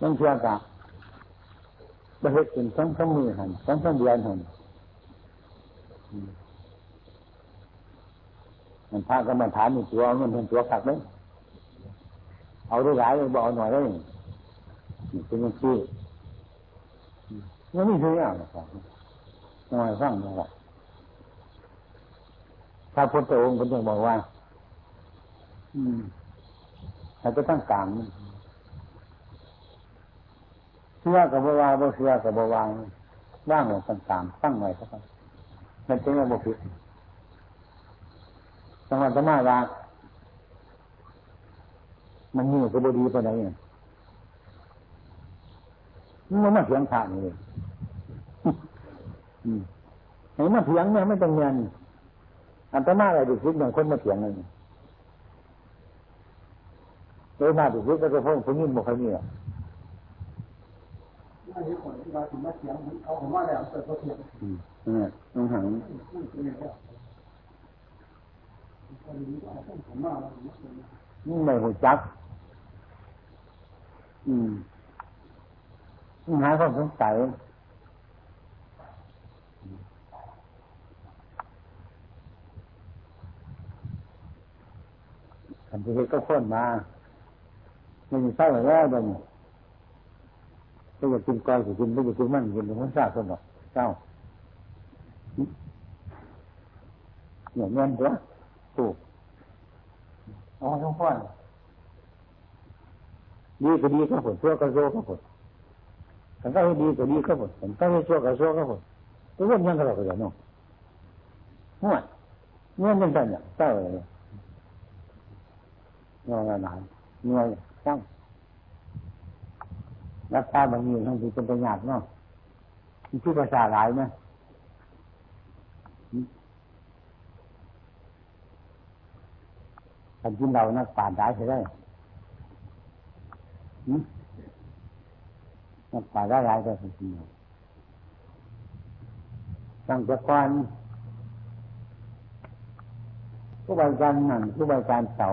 นั่นเชื่อกะประเทศเป็นทั้งทั้งมือหันทั้งทั้งเดือนหันมันพากันมาถามมีตัวมันเป็นตัวขักเลยเอาได้หลายเลยบอกหน่อยได้เป็นยังซี่อมันไม่ใช่อย่างนะครับหน่อยฟังนะครับถ้าพุทธองค์เป็นองบอกว่าอืมแต่ก็ตั้งกลางเชื่อกับบวาบ่เชื่อกับบวางว่างหมดต่างๆตั้งไว้สักมันเป็นระบบผิดจังหวัดธรรมะว่ามันนี่ก็บดีไปไหนเนี่ยมันมาเถียงขาดเลยไอ้มาเถียงเนี่ยไม่ต้องเงินอันตมาอะไรดูคิดอย่างคนมาเถียงเลยโดยมาดูคิดก็จะพ้องคนนี้บอกใครเนี่ ยไม่ใช่คนที่มาถึงมาเถียงเอาผมว่าแล้วเกิดเขาเถียงอืมต้องหังนี่ไม่หัวจัก อืมหาความสงสัยขันที่เห็นก็พ้นมา ไม่มีเศร้าแล้วเดิน ก็อยากกินก้อยก็กินไม่อยากกินมันกินเป็นคนทราบคนหรอกเจ้าเนี่ยเงินตัวถูกอ๋อทุกคนดีก็ดีก็ผลชั่วก็ชั่วก็ผลขันก็ให้ดีก็ดีก็ผลขันก็ให้ชั่วก็ชั่วก็ผลตัวเงินยังก็เราก็อย่างนู้นหัวเงินยังไงเนี่ยเจ้าเลยเงอหนาเงยตั้ง รักษาบางอย่างทั้งที่เป็นตัวหยาบเนาะมีชื่อภาษาหลายไหมการกินเรานักป่านได้ใช่ไหมนักป่าได้หลายก็จริงตั้งแต่ก่อนผู้บริการนั่นผู้บริการเสา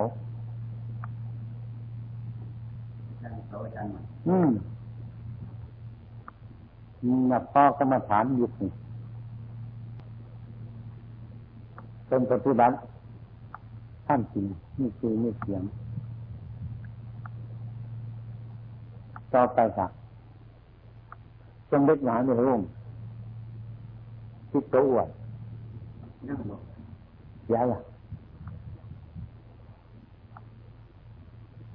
อืม นับพ่อกรรมฐานยุดนี่เป็นปฏิบัติท่านจริงนี่คือนี่เสียงต่อไปค่ะจงเล็กหนาในร่มคิดตัวอวดเสียละ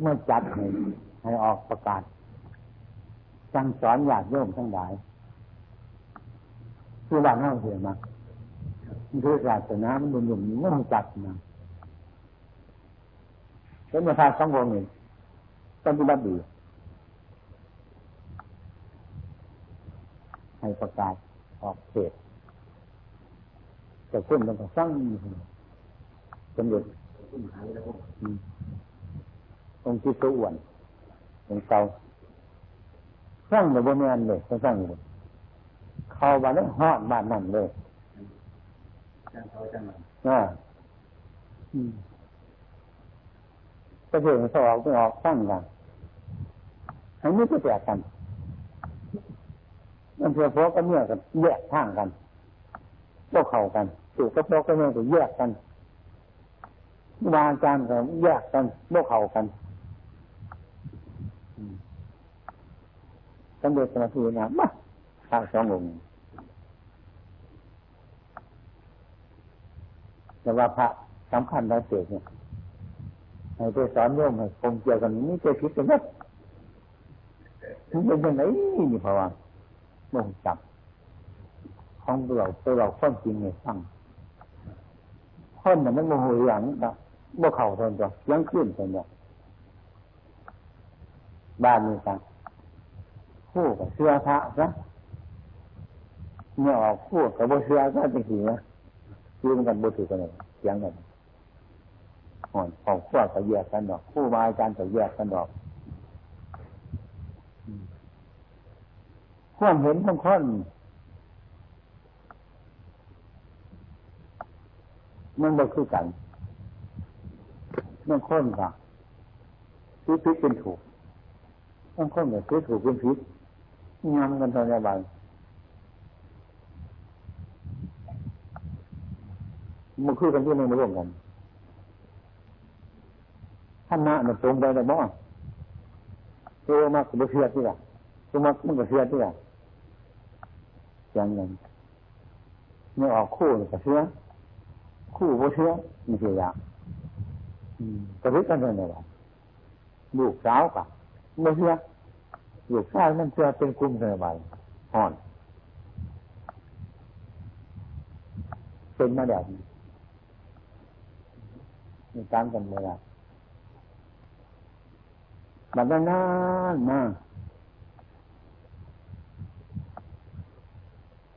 เมื่อจัดให้ให้ออกประกาศสั่งสอนญาติโยมทั้งหลาย คือบ้านเราเห็นมาคือศาสนามันดุ่มๆมันจัดมาเป็นมาทางสังวรหนึ่งต้องปฏิบัติดีให้ประกาศออกเขตจะขึ้นต้องสร้างสำเร็จองค์ที่ตัวอ้วนองค์เก่าสร้างในบนแมนเลยสร้างอยู่ เข้าบ้านนั้นหอดบ้านนั่นเลยอ่าก็เพื่อนเขาออกไม่ออกตั้งกันอันนี้ก็แตกกันมันเพื่อพวกก็เมื่อกันแยกทางกันพวกเข้ากันถูกก็พวกก็เมื่อกันแยกกันบาอาจารย์ก็แยกกันพวกเข้ากันสำเร็จสมาธินะมาทางสององค์ แต่ว่าพระสำคัญเราเสียเนี่ยให้ไปสอนโยมให้คงเกี่ยวกันนี่จะคิดกันไหมมันเป็นยังไงนี่เพราะว่าโมงจับของเราตัวเราค้นจริงในฟังค้นเนี่มันโมโหอย่างนะโมเข่าทนตัวยังขึ้นทนตัวบ้านนี้กันคู่กับเสื้อพระซะเมื่อออกคู่กับโบเสื้อก็จริงๆนะยืนกันบุตรกันเลย เสียงกันอ่อนของขั้วก็แยกกันดอกคู่มาอาจารย์ก็แยกกันดอกความเห็นของคนมันบ่คือกันมันคนค่ะพิพิเป็นถูกบางคนเนี่ยคือถูกเป็นผิดงำกันตอนนี้บาง มันคือกันที่ไมันมาร่วมกันท่านนะมันตรงไปแต่บ่ตัวมากก็เสียที่ละตัวมากมันก็เสียที่ละอย่างนั้นเมื่อออกคู่ก็เสียคู่บ่เสียไม่เสียยางกระพริบกันเลยว่าลูกสาวกับไม่เสียลูกชายมันเสียเป็นกลุ่มเลยไปห่อนเป็นมาแบบนี้ มีการกันเวลาบัดนั้นนานมา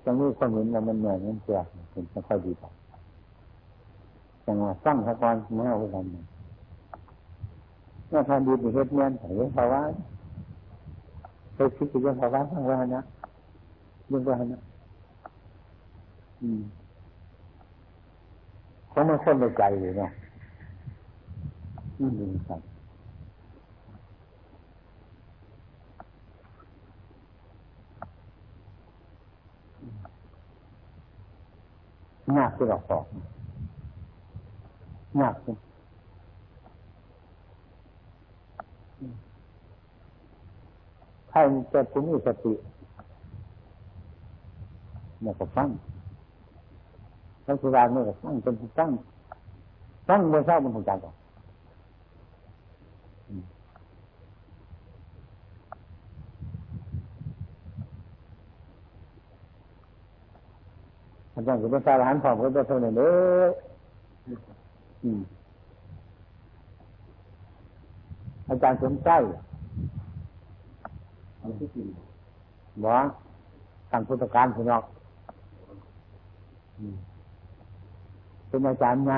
จังมีความเห็นว่ามันเหนื่อยมันเจ็บเป็นไม่ค่อยดีไปจังว่าฟังสักวันมาเอาไว้กันเมื่อทานดีไปเฮ็ดเมียนแต่ยังภาวะเคยคิดถึงเรื่องภาวะทั้งวันนะเรื่องวันนะอืมเขาม่คนในใจเลยเนาะ อืมครับยากที่เราสอบยากที่ใครจะผู้มีสติเนี่ยก็ฟังพระสุราเนี่ยก็ฟังจนฟังฟังเมื่อเช้ามันหัวใจก่อน อาจารย์ก็เป็นสารหันของก็จะเท่านั้นเด้ออาจารย์สนใจบ่ทางพุทธการพี่น้องเป็นอาจารย์ไง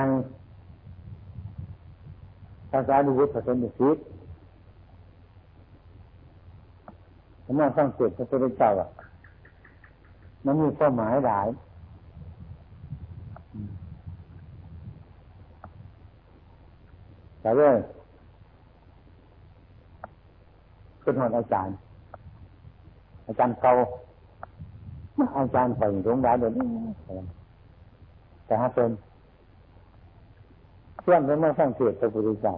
ภาษาดิวุฒิผสมดิสิตผมว่าสังเกตพระพุทธเจ้าอะมันมีความหมายหลาย แต่เรื่องขึ้นหอดอาจารย์ อาจารย์เก่าอาจารย์ใส่ตรงได้เดี๋ยวนี้แต่ถ้าเป็นเชื่อมแล้วไม่สังเกตพระพุทธเจ้า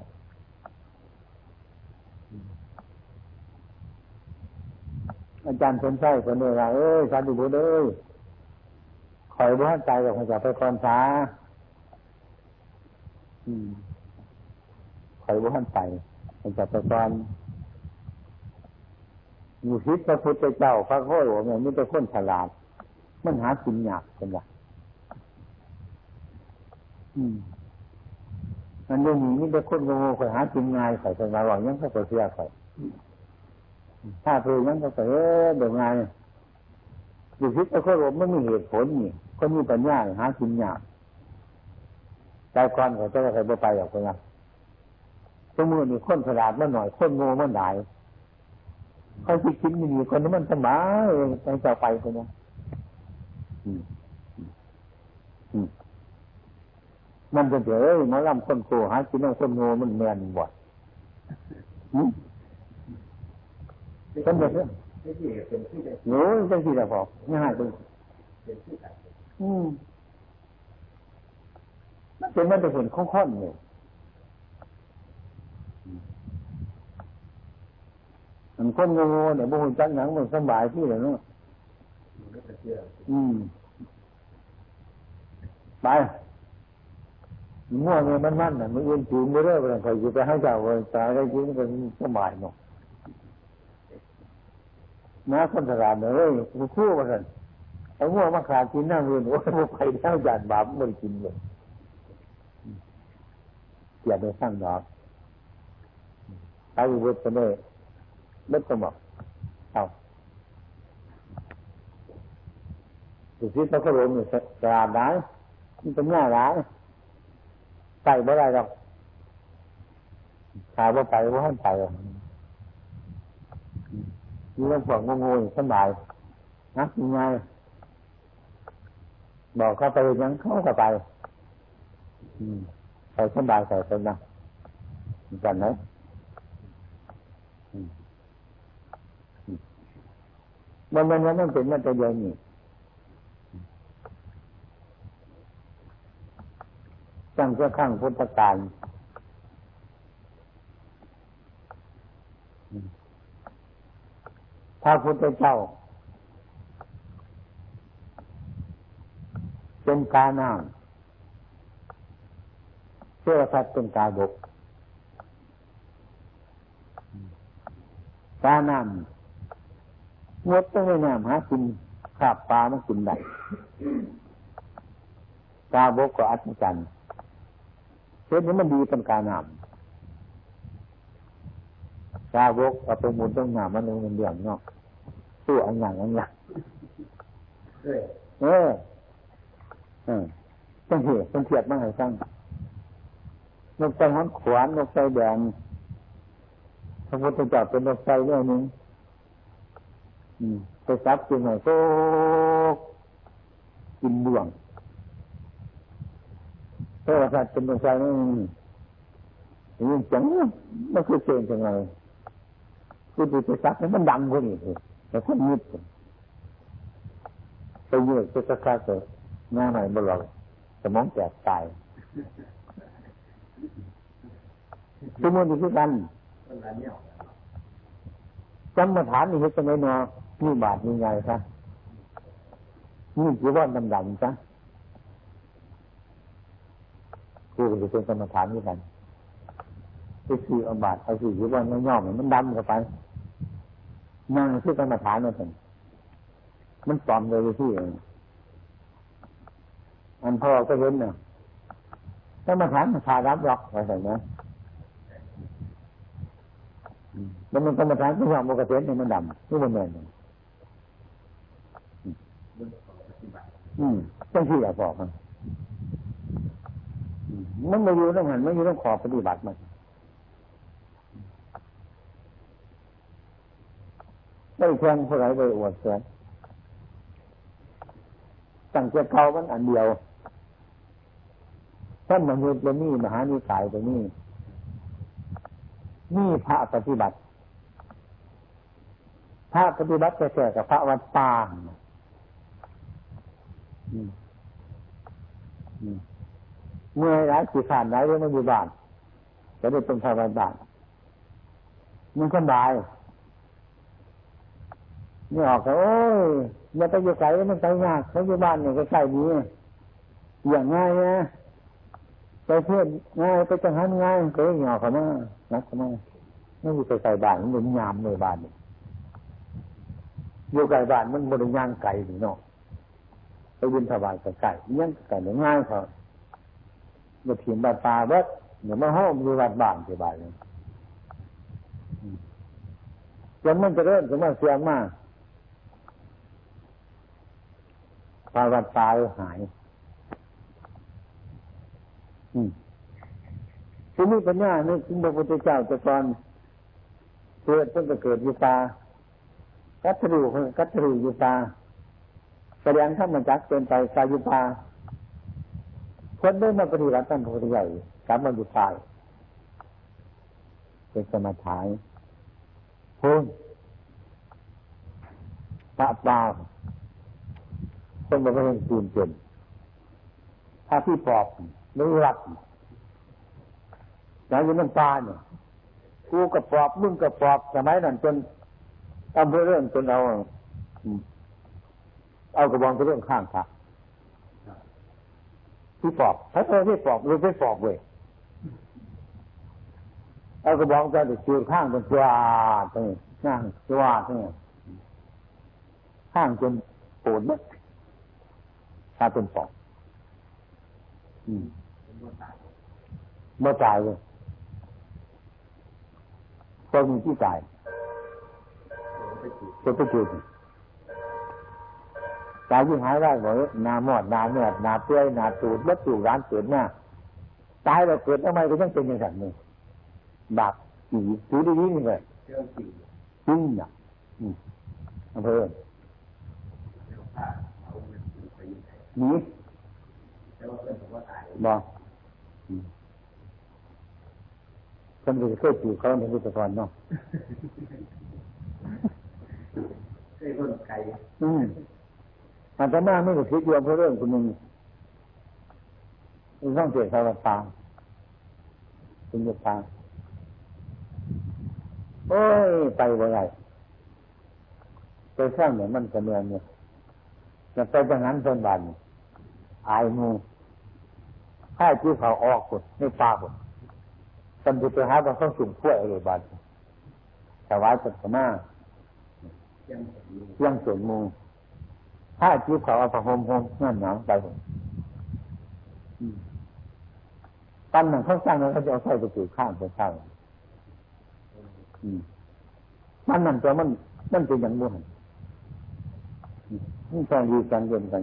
อาจารย์คนใช่คนเดียวเอ้ยสาธุบุตรเอ้ยคอยบ้านใจกับพระเจ้าไปก่อนช้า คอยบ้านไปพระเจ้าไปก่อนอยู่ทิศพระพุทธเจ้าพระโคตรเนี่ยมันเป็นคนฉลาด มันหาสินยากเป็นไรมันยังมีนี่เป็นคนโง่คอยหาสินง่ายใส่เป็นมาหวังยังเขาก็เสียใส่ถ้าเธอยังเขาก็เออเดี๋ยวไงอยู่ทิศพระโคตรไม่มีเหตุผลนี่คนมีปัญญาหาสินยากใจควันเขาจะใครไปไปหรอกคนละ สมมติมีคนฉลาดมาหน่อยคนโง่มาหลายเขาคิดคิดมีคนนั้นมันสบายไปจะไปคนนี้มันจะเดี๋ยวเอ้ยมาล่ำคนโกหากินน้องคนโง่มันแมนบ่อยคนเด็กเนี่ยหนูจังที่จะบอกง่ายเลยอืมมันเป็นมันเป็นผลข้อนเนี่ย มันคนโง่เนี่ยบุญจักหนังมันสบายที่เลยเนาะอืมไปมั่วเงินมันมันน่ะมันเอื้นจูงไม่ได้ไปเลยคอยอยู่ไปให้เจ้าเลยตายได้จริงเป็นสบายเนาะน้าคนสลาดเลยกูคู่มาสันไอ้มั่วมาขาดกินนั่งเรียนโอ้ยไปแล้วจานบาปไม่กินเลยอย่าไปสร้างดอกไปวุฒิไปเลย ไม่ต้องบอกเอาสุที่เขาก็รู้มีสลาดได้มันเป็นง่ายได้ไปไม่ได้หรอกขาว่าไปว่าให้ไปนี่ต้องบอกงงๆสบายนะยังไงบอกเขาไปยังเขาก็ไปไปสบายใส่เป็นนะกันไหม มันมันมันเป็นมันจะยวนี่ตั้งแต่ข้างพุทธกาลพระพุทธเจ้า เป็นกาหน้าเชื่อสัตเป็นกาบกกาน้ำ งดต้องไม่น้ำหากินขาบปลามันกินได้กาบกก็อัศจรรย์เช่นนี้มันดีเป็นกาน้ำกาบกเอาไปมุนต้องน้ำมันเงินเดือดเนาะสู้อันอย่างอันอย่างเออเออต้องเหตุต้องเทียบมาให้ฟังนกใจหันขวานนกใจแดงพระพุทธเจ้าเป็นนกใจเรื่องนึง ไปซับกินหน่อยก็กินบ่วงเพราะว่าสัตว์เป็นนกใจนี่ยิ่งจังมันคือเจนจังไงคือดูไปซักมันดำกว่านี้แต่ถ้ายืดไปยืดไปซักซักเลยหน้าหน่อยบ่หลอกสมองแตกตายสมมติคือกันจำมาฐานนี่เห็นจะไม่นอ นี่บาทนี่ไงซะนี่จีวรดำดำซะกูก็จะเป็นกรรมฐานนี่กันไปสี่อาบาทเอาสี่จีวรไม่ย่อมมันดำเข้าไปนั่งที่กรรมฐานนั่นเองมันปลอมเลยที่เองอันพ่อก็เห็นเนาะกรรมฐานมันขารับหรอกอะไรแบบนี้แล้วมันกรรมฐานที่ว่าโมกเสนเนี่ยมันดำนี่มันแมน อืมต้องที่อยากบอกมันมันไม่อยู่ต้องหันไม่อยู่ต้องขอปฏิบัติมันได้แข่งผู้ไรไปอวดเสือตั้งแต่เก่ามันอันเดียวท่านมนุษย์ตัวนี้มหานิสัยตัวนี้นี่พระปฏิบัติ พระปฏิบัติจะเกิดกับพระวัดป่า เมื่อร้ายสีขาดร้ายเรื่องมันอยู่บ้านจะได้เป็นพระวัดบ้านมันสบายนี่ออกก็โอ้ยอย่าไปอยู่ไกลมันไปยากเขาอยู่บ้านเนี่ยใกล้นี้อย่างง่ายนะไปเพื่อนง่ายไปจังหันง่ายไปหยอกเขามานักเขามาไม่อยู่ใกล้บ้านมันยามเลยบ้านอยู่ใกล้บ้านมันบริย่างไก่หรือเนาะ ไปยินถวายไก่ยังไก่ง่ายเขาเดี๋ยวถิ่นบาดตาเบิดเดี๋ยวมาห้องอยู่วัดบ้านที่บ้านเลยจนมันจะเริ่มจะมาเสียงมากพาวัดตายหายทีนี้ปัญญาเนี่ยคุณพระพุทธเจ้าจะก่อนเกิดต้นก็เกิดอยู่ตากัตถุกัตถุอยู่ตา แสดงถ้ามจักเป็นไปกายยุตาคนได้มาปฏิบัติตั้งพระพุทธเจ้ากลับมาอยู่ตายเป็นสมาธิพุ่งพระปาคนมาเป็นตูนเจนถ้าที่ปอบไม่รักอย่างนี้นตาเนี่ยกูกระปอบมึงกระปอบสมัยนั้นจนทำเพื่อเรื่องจนเอา เอากระบองไปเรื่องข้างค่ะที่ปอบถ้าเธอที่ปอบหรือไม่ปอบเว้ยเอากระบองจะติดชือข้างเป็นจ้าตรงนี้นั่งจ้าตรงนี้ข้างจนปวดเนี่ยถ้าเป็นปอบอืมไม่ตายเลยก็มีที่ตายจะไปเจอ ตายยิ่งหายได้หมดนาหมอดนาเนื้อนาเปื่อยนาตูดเล็บตูร้านเกิดหน้าตายแล้วเกิดทำไมก็ต้องเป็นอย่างนั้นนี่บาปอีสูดีนี่เลยจริงอะอำเภอหนีบอกคนอื่นเคยจีบเขาในพุทธกรเนาะต้นไก่อืม อาตมาไม่ได้คิดเดียวเพราะเรื่องคุณนึงต้องเสียสารตาคุณจะตาโอ้ยไปว่าไรไปสร้างเนี่ยมันกระเมืองเนี่ยจะไปจังนั้นเป็นบันอายมูข้าที่เขาออกคนไม่ปาคนตอนที่ไปหาว่าเขาสุ่มขั้วอะไรบันแต่ว่าจัตมายังยังส่วนมู ถ้าจีบเขาเอาผ้าห่มห่มนั่นหนาวไปผมตั้นหนังเขาสร้างแล้วเขาจะเอาใส่ไปปลูกข้างไปสร้างมันนั่นตัวมันมันเป็นอย่างมุ่นนี่ต้องดีกันเย็นกัน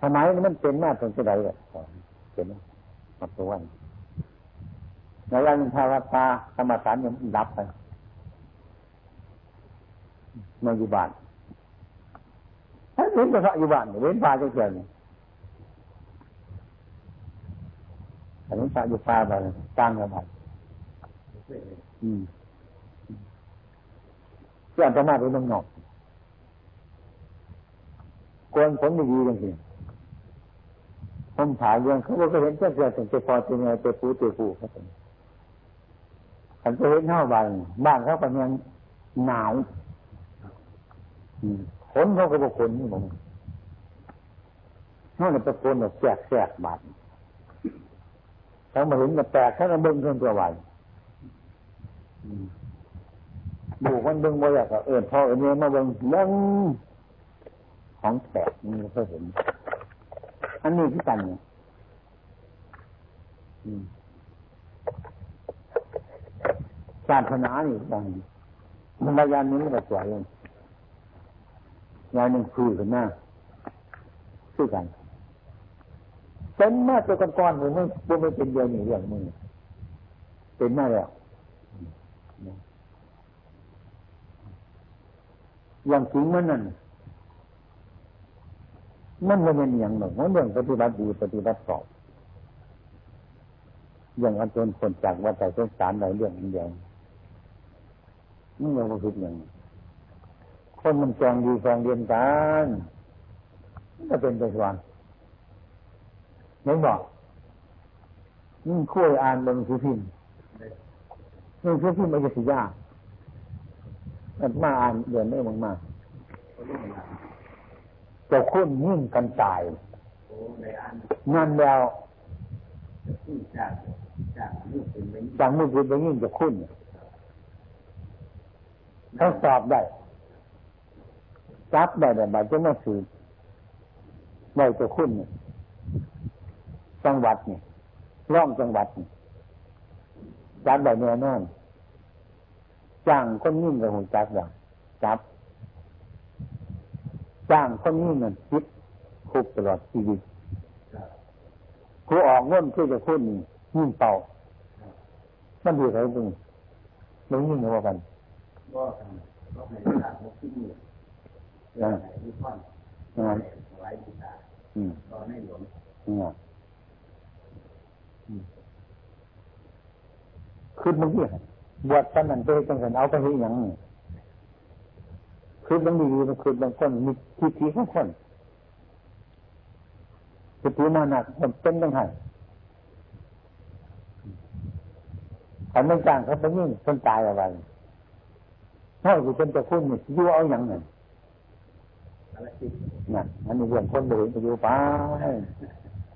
ทำไมมันเป็นมากเป็นเท่าไรเลยเป็นมาตัววันในวันทาวตาธรรมสารยังดับไป มาอยู่บ้านถ้าเห็นเฉพาะอยู่บ้านเว้นป่าจะเกิดอันนี้ป่าอยู่ป่าไปกลางกระบาดอืมเพื่อนจะมาเป็นน้องนอกกวนผมไม่ดีจริงๆผมถายเรื่องเขาบอกเขาเห็นเจ้าเกิดถึงจะพอจะไงจะปูจะปูครับผมฉันจะเห็นเท่าบ้านบ้านเขาเป็นยังหนาว ขนเขาก็บอกขนนี่ผมเขาเนี่ยตะโกนแบบแจกแจกบาดเขามาเห็นแบบแตกเขาก็เบิ้งเครื่องตัวไหวบุกมันเบิ้งบ่อยากเอิญพ่อเอิญเมียมาเบิ้งเบิ้งของแตกนี่เขาเห็น อันนี้ที่กันเนี่ยศาสนานี่ดังมันระยะนี้มันก็สวยเลย ยายหนึ่งคือขึ้นหน้าคือกันเป็นมาตัวก้อนๆผมไม่ผมไม่เป็นเดียวหนีเรื่องมือเป็นมาแล้วอย่างจริงมันนั่นมันไม่เป็นอย่างหนึ่งมันเรื่องปฏิบัติดีปฏิบัติสอบอย่างอันเป็นคนจากวัดใจสงสารหลายเรื่องเดียวมันยังไม่คิดอย่าง คนมันแจงดีแจงเรียนกันก็เป็นไปส่วนไม่บอกนี่คุยอ่านบนสือพิมพ์นี่สือพิมพ์มันจะสิยากมันมาอ่านเดือนได้มากมากจะคุ้นยิ่งกันตายนั่นแล้วจากมือคือไปยิ่งจะคุ้นเขาสอบได้ จับได้แต่บาดจะมาสืบได้จะคุ้นจังหวัดนี่ร่องจังหวัดนี่จับได้แน่นอนจ้างคนยิ่งกับหูจับอย่างจับ จ้างคนยิ่งนั่นคิดคุกตลอดชีวิตกูออกเงินเพื่อจะคุ้นยิ่งเป่ามันดีอะไรตรงมันยิ่งกว่ากันก็ทำก็ให้ทราบว่าที่นี่ นะที่ท่อนไว้บูชาตอนในหลวงคือมันที่บวชกันนั่นไปจังสันเอาไปให้ยังคือมันดีมันคือบางคนมีทิฏฐิของคนทิฏฐิมานักมันเป็นยังไงขันไม่จ้างเขาไปยิ่งคนตายอะไรเท่าที่เป็นจะคุ้นนี่ยู่เอาอย่างหนั้น นั่นอันนี้เรื่องคนบริสุทธิ์อยู่ไป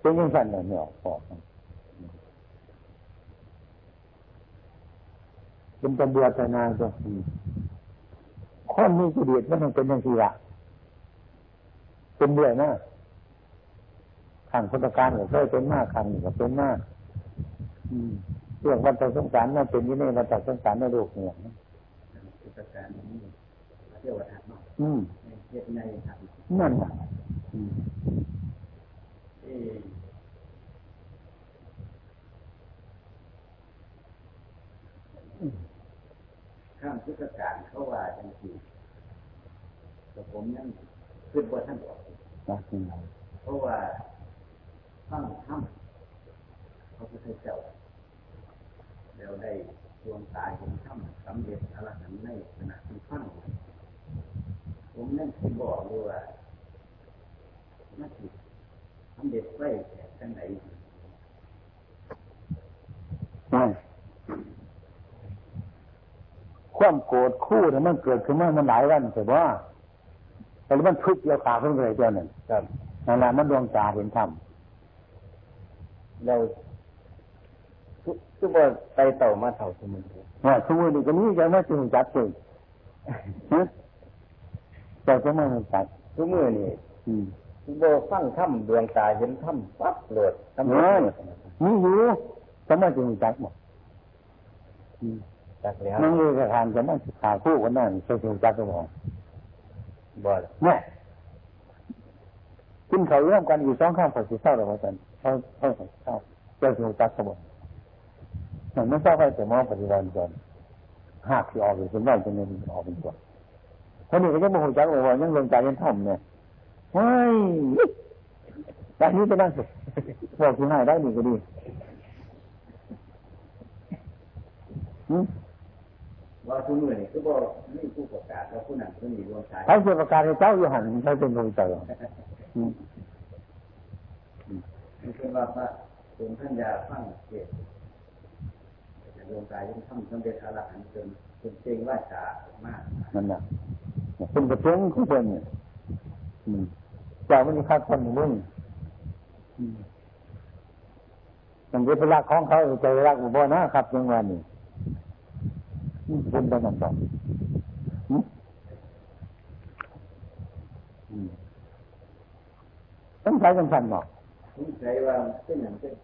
เป็นยังสั่นเลยไม่ออกออกเป็นตำรวจนานก็คนนี้กิเลสมันเป็นยังสี่ละเป็นเบื่อหน้าขังพุทธการก็เคยเป็นมากขังก็เป็นมากเรื่องวันตะสงสารน่าเป็นยี่นี่วันตะสงสารในโลกเนี่ยพุทธการนี้ เที่ยวธรรมอืมเในธรรมนั่นแหละข้ามพุทธการเขาว่าจังสีแต่ผมยังขึ้นบนท่านบอกเพราะว่าข้ามถ้ำพระพุทธเจ้าแล้วได้ดวงตาเห็นถ้ำสำเร็จอรหันต์ในขณะที่ฟัง ผมนั่นคือบอกเลยว่ามันผิดสำเร็จไปแต่กันไหนไม่ความโกรธคู่เนี่ยมันเกิดขึ้นมามันหลายวันแต่ว่าแต่มันทุกข์เดียวขาเพิ่งเลยเจ้านั่นครับนั่นแหละมันดวงตาเห็นธรรมเราทุกว่าไปเต่ามาเต่าสมุนว่าสมุนนี่ก็นี้จะมาจึงจัดเลย แต่จะไม่จัดทุกมือนี่ทุกโบฟังถ้ำดวงตาเห็นถ้ำปั๊บโหลดทำไมนี่อยู่จะมาจึงจัดหมดจักแล้วมันมีสถานจะมาขาคู่กันนั่นใช่ถึงจัดก็บอกบ่เนี่ยกินเขาเรื่องกันอยู่สองข้างฝักสีเศร้าหรือว่าจันเขาเขาเศร้าเจ้าถึงจัดสมบูรณ์มันไม่ทราบว่าจะมองปฏิบัติจนหากที่ออกหรือเป็นได้จะไม่ออกเป็นตัว คนนี้ก็ยังโมโหจักว่ายังลงใจยังท่อมเนี่ยเฮ้ยแบบนี้จะนั่งสิบอกที่ไหนได้หนึ่งก็ดีว่าคุณมือนี่คือบอกนี่ผู้ประกาศว่าผู้นั้นผู้นี้รวมใจเขาจะประกาศให้เจ้าอยู่หันเขาเป็นคนเจอนี่คือว่าพระคุณท่านยาฟังเกศดวงใจยังทำสำเร็จอรหันต์จนจนเจงว่าจามากนั่นน่ะ เป็นกระเพื่องของคนเนี่ยเจ้ามันมีค่าคนมึงมันเป็นรักของเขาใจรักอุบลนะครับยังวันนี้เป็นไปนั่นบอกต้องใช้กันทันบอกต้องใช้ว่าเป็นอย่างเป็น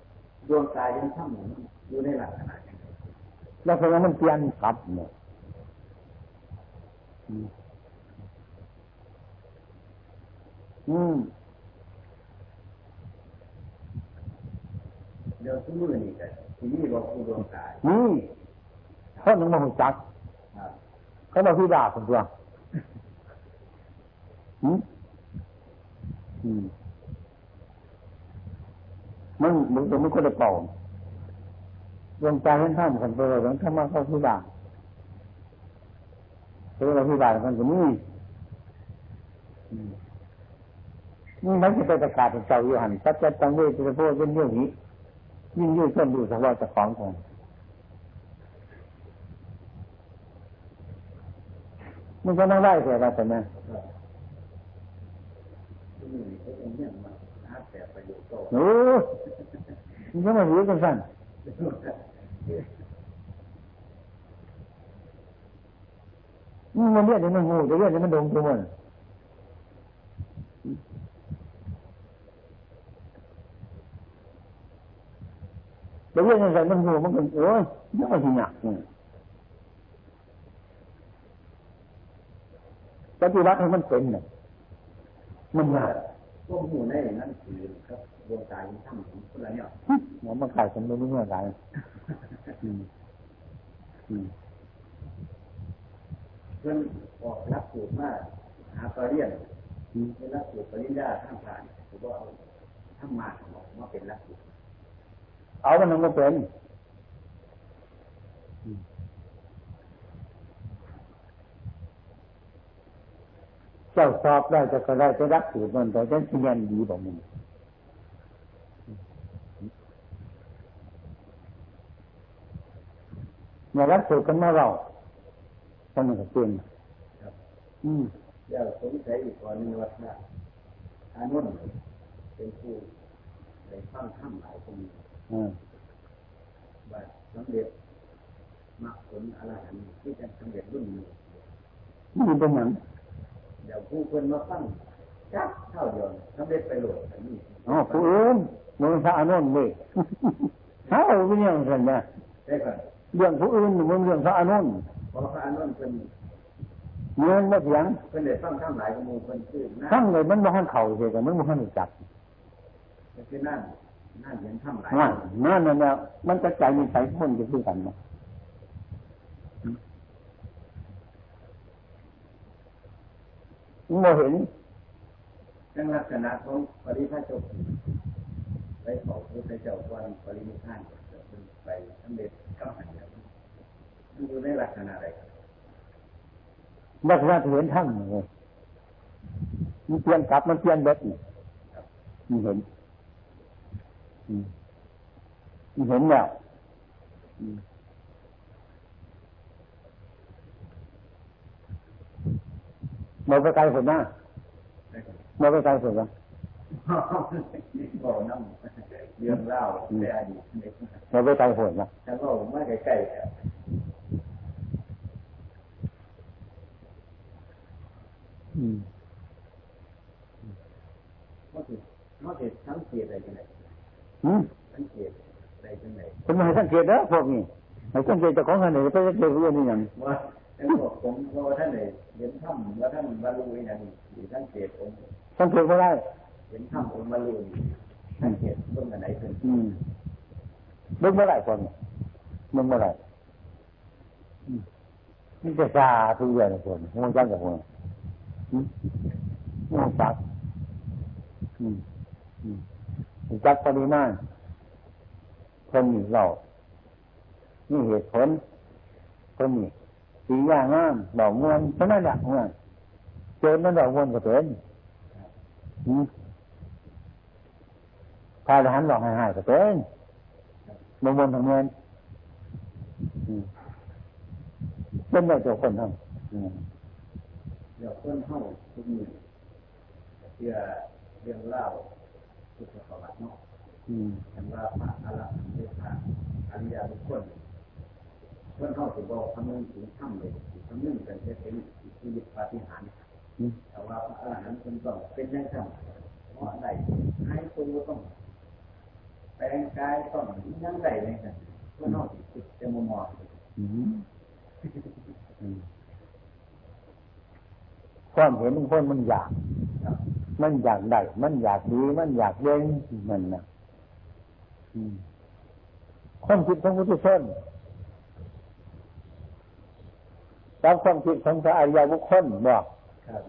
ดวงตายังทำอยู่ในหลักขนาดแล้วเพราะมันเปลี่ยนกลับเนี่ย อืมเดี๋ยวทุกมือนี่กันที่นี่บอกผู้ดวงตานี่เขาหนึ่งมาหุ่จักเขามาพิบาคนตัวอืมอืมมันมันจะไม่ก็ได้เป่าดวงใจเห็นท่านกันไปเลยหลวงท่านมาเข้าพิบาเวลาพิบากันก็นี่ นี่มันจะไปประกาศเป็นเจ้าอยู่หันสัจจะตังเวจะพูดเรื่องเรื่องนี้ยิ่งยืดเส้นดูสภาวะจะของของมันก็นั่งได้แต่ละแต่นะโอ้มันก็มาหิวกันสั้นมันเรียกมันงูจะเรียกมันดงตัวมัน จะเรียกมันใส่มันงูมันก็โอ้ยยังไม่ถึงหนักเนี่ยปฏิบัติให้มันเป็นเนี่ยมันยากพวกหมู่ในนั่นคือครับดวงตาที่ทำของคนละเนี่ยมันมาขายฉันไม่รู้เมื่อไหร่เพื่อนออกรับสูตรมาหาปรริญญาเป็นรับสูตรปริญญาข้างผ่านผมก็เอาทำมาออกมาเป็นรับสูตร เอามันมันก็เป็นจ้าสอบได้จะก็ได้จะรักสูตรมันแต่ฉันเรียนดีบอกมึงมารักสูตรกันมาเราต้องมันก็เป็นอืมเดี๋ยวสงสัยอีกคนนึงว่าอานุนเป็นผู้ในฟังข้ามหลายคน ว่าสำเร็จมรรคผลอะไรที่จะสำเร็จรุ่นนี้นี่เป็นหนังเดี๋ยวผู้คนมาฟังจับเท่าเดียวสำเร็จไปโหลดอันนี้อ๋อผู้อื่นมันพระอนุนเลยเท่าเป็นอย่างไรนะใช่ครับเรื่องผู้อื่นมันเรื่องพระอนุนเพราะพระอนุนเป็นเงินไม่เสียงเป็นเด็กฟังข้ามหลายกมูคนชื่อทั้งเลยมันมาหันเข่าเสียกันมันมาหันจับคือนั่นนั่ นเห็นข้ามหลายนั่นนั่นเนี่ยมันจะใจมีใส่คนจะคือกันเนาะโมเห็นจังลักษณะของปริพาชกไปขอพระเจ้าวันปริมิพานไปสำเร็จก็หันแล้วอยู่ในลักษณะใดลักษณะที่เห็นทั้งเลยมันเปลี่ยนกลับมันเปลี่ยนเบ็ดนี่มันเห็นมัน เห็นแล้วมาไปไกลสุดนะมาไปไกลสุดนะบอกน้ำเรื่องเล่าในอดีตมาไปไกลสุดนะแล้วก็ไม่ใกล้ๆกันอืมเขาติดเขาติดสังเกตอะไรกันไหนอืม สังเกตอะไรกันไหนเป็นมาให้สังเกตนะพวกนี้ให้สังเกตเจ้าของกันเลยไปสังเกตเรื่องนี้อย่างว่าแล้วบอกผมว่าท่านไหนเห็นถ้ำว่าท่านบรรลุอย่างนี้หรือสังเกตองค์สังเกตไม่ได้เห็นถ้ำองค์บรรลุสังเกตต้นไหนเป็นอืมมึงเมื่อไหร่คนมึงเมื่อไหร่อืมนี่จะซาทุกอย่างคนมึงจังกับมึงอืมมึงจักอืมอืม จักปริมาณคนนี้เรานี่เหตุผลคนนี้สีย่างงามดอกมวนเท่านั้นแหละงานเจอมันดอกมวนก็เป็นพาทหารหลอกหายๆก็เป็นมงมนทางเงินเป็นได้เจ้าคนทำอืมเดี๋ยวคนเข้าทุกมือเพื่อเรื่องเล่า พุทธประวัติเนาะอืมคำว่าพระอรหันต์เป็นพระอริยบุคคลคนเข้าถึงบอกคำนึงถึงถ้ำเลยคำนึงกันจะเป็นชีวิตปาฏิหาริย์แต่ว่าพระอรหันต์เป็นต้องเป็นยังไงเพราะใดให้ตัวต้อง แปลงกายต้องยังไงเลยกันก็นอกจากจิตจะมุมมองความเห็นของคนมันอยาก มันอยากได้มันอยากดีมันอยากเย็นมันนะอืมความคิดของพุทธชนตามความคิดของพระอริยบุคคลบอกครับ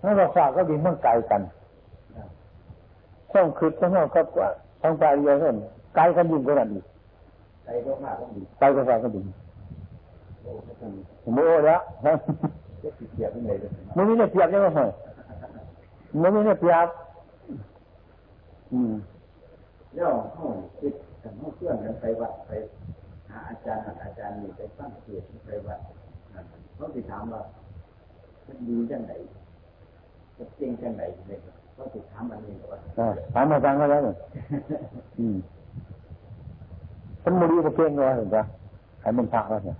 ถ้าเราฝากก็ดีมันไกลกันครับความคิดของเรากับของพระอริยชนไกลกันยิ่งกว่านั้นอีกใจก็มากก็ดีไกลกันฝากก็ดีโอ้ก็คงผมโอ้แล้ว ฮะจะติดเกียบเป็นไงเลยมันไม่ได้เปรียบยังไงเหรอมันไม่ได้เปรียบ อืมแล้วเข้าคิดกันเข้าเพื่อนกันไปวัดไปหาอาจารย์อาจารย์นี่ไปตั้งเกียรไปวัดเขาติถามว่ามันดีจังไหนจะเก่งจังไหนเลยเขาติถามอันนี้ว่าอ่าถามมาฟังก็แล้วเนี่ยอืมฉันไม่ดีก็เก่งเลยเห็นปะใครมันพระแล้วเนี่ย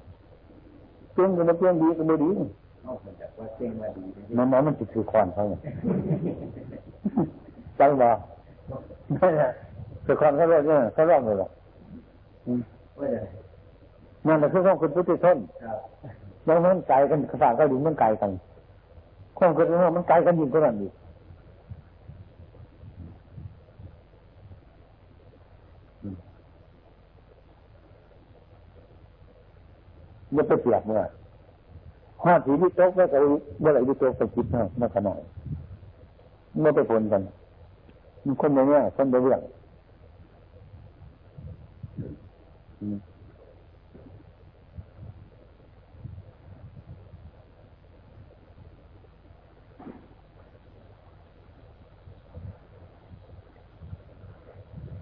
เก่งก็ไม่เก่งดีก็ไม่ดี นอกจากว่าเก่งว่าดีมันมันมันติดคือคอนเขาเนี่ยจังบ่นั่นแหละคือคอนเขาเรียกเนี่ยเขาเรียกเลยหรออืมว่าจะนั่นแหละคือของคุณพุทธชนครับแล้วมันไกลกันฝากก็ดีมันไกลกันความคิดของเรามันไกลกันยิ่งกว่านั้นอีกอย่าไปเปรียบเมื่อ ห้าสีที่โต๊ะก็ไปเมื่อไหร่ที่โต๊ะไปคิดเนาะมาขนาดเมื่อไปผลกันมันคนอย่างเงี้ยคนเดียวเรื่อง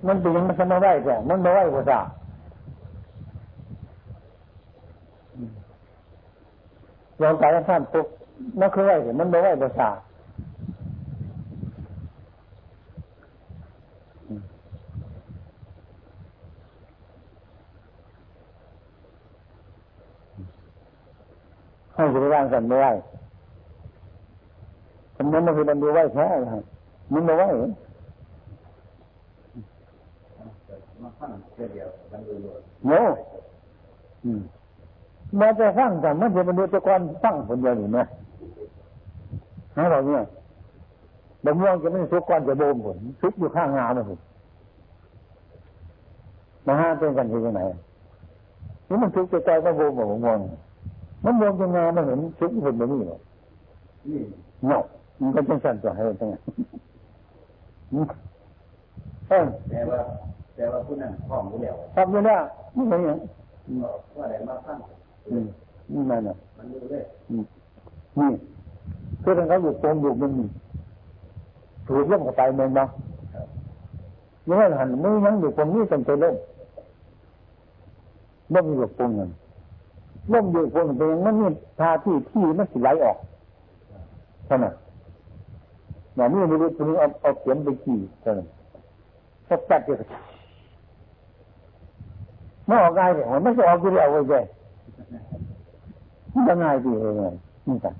มันเป็นยังมันจะมาไหวแต่มันมาไหวกว่าจ้า ลองการท่านปุ๊บมันคือไหวแต่มันมาไหวกว่าจ้าให้จะไปร่างกันไม่ไหวทำนั้นมันคือมันดูไหวแค่ไหมมันมาไหวเหรอ มาฟังเพื่อเดียวกันดูเลยโง่อืมมาจะฟังแต่มันจะมันดูแตะกอนฟังคนเดียวนี่นะฮะเราเนี่ยบางม่วงจะไม่สุกก้อนจะโบมผลสุกอยู่ข้างงานะผมมาห้าเป็นกันที่ไหนนี่มันสุกจะใจก็โบมแบบม่วงมันม่วงจะงามันเห็นสุกผลแบบนี้หรอนี่เนาะมันก็จังสั่นตัวให้ตั้งไงเออแต่ว่าแต่ว่าผู้นั้นพร้อมอยู่แล้วทำไม่ได้ไม่เห็นอย่างว่าอะไรมาฟังอืม นี่มันอะมันรู้เลยอืมนี่คือถ้าเขาอยู่ตรงอยู่มันถูกเรื่องเข้าไปเมืองเนาะยังไงหันมือยังอยู่ตรงนี้จนไปเล่นล่มอยู่ตรงนั้นล่มอยู่ตรงนั้นเป็นอย่างนั้นนี่ทาที่ที่มันสิไหลออกเท่านั้นหน่อนี่ไม่รู้ตรงนี้เอาเอาเขียนไปขี่เท่านั้นก็แป๊บเดียวไม่ออกง่ายเลยมันไม่ใช่ออกอยู่แล้วเว้ยเจ้ มันจะง่ายดีเลยนี่กัน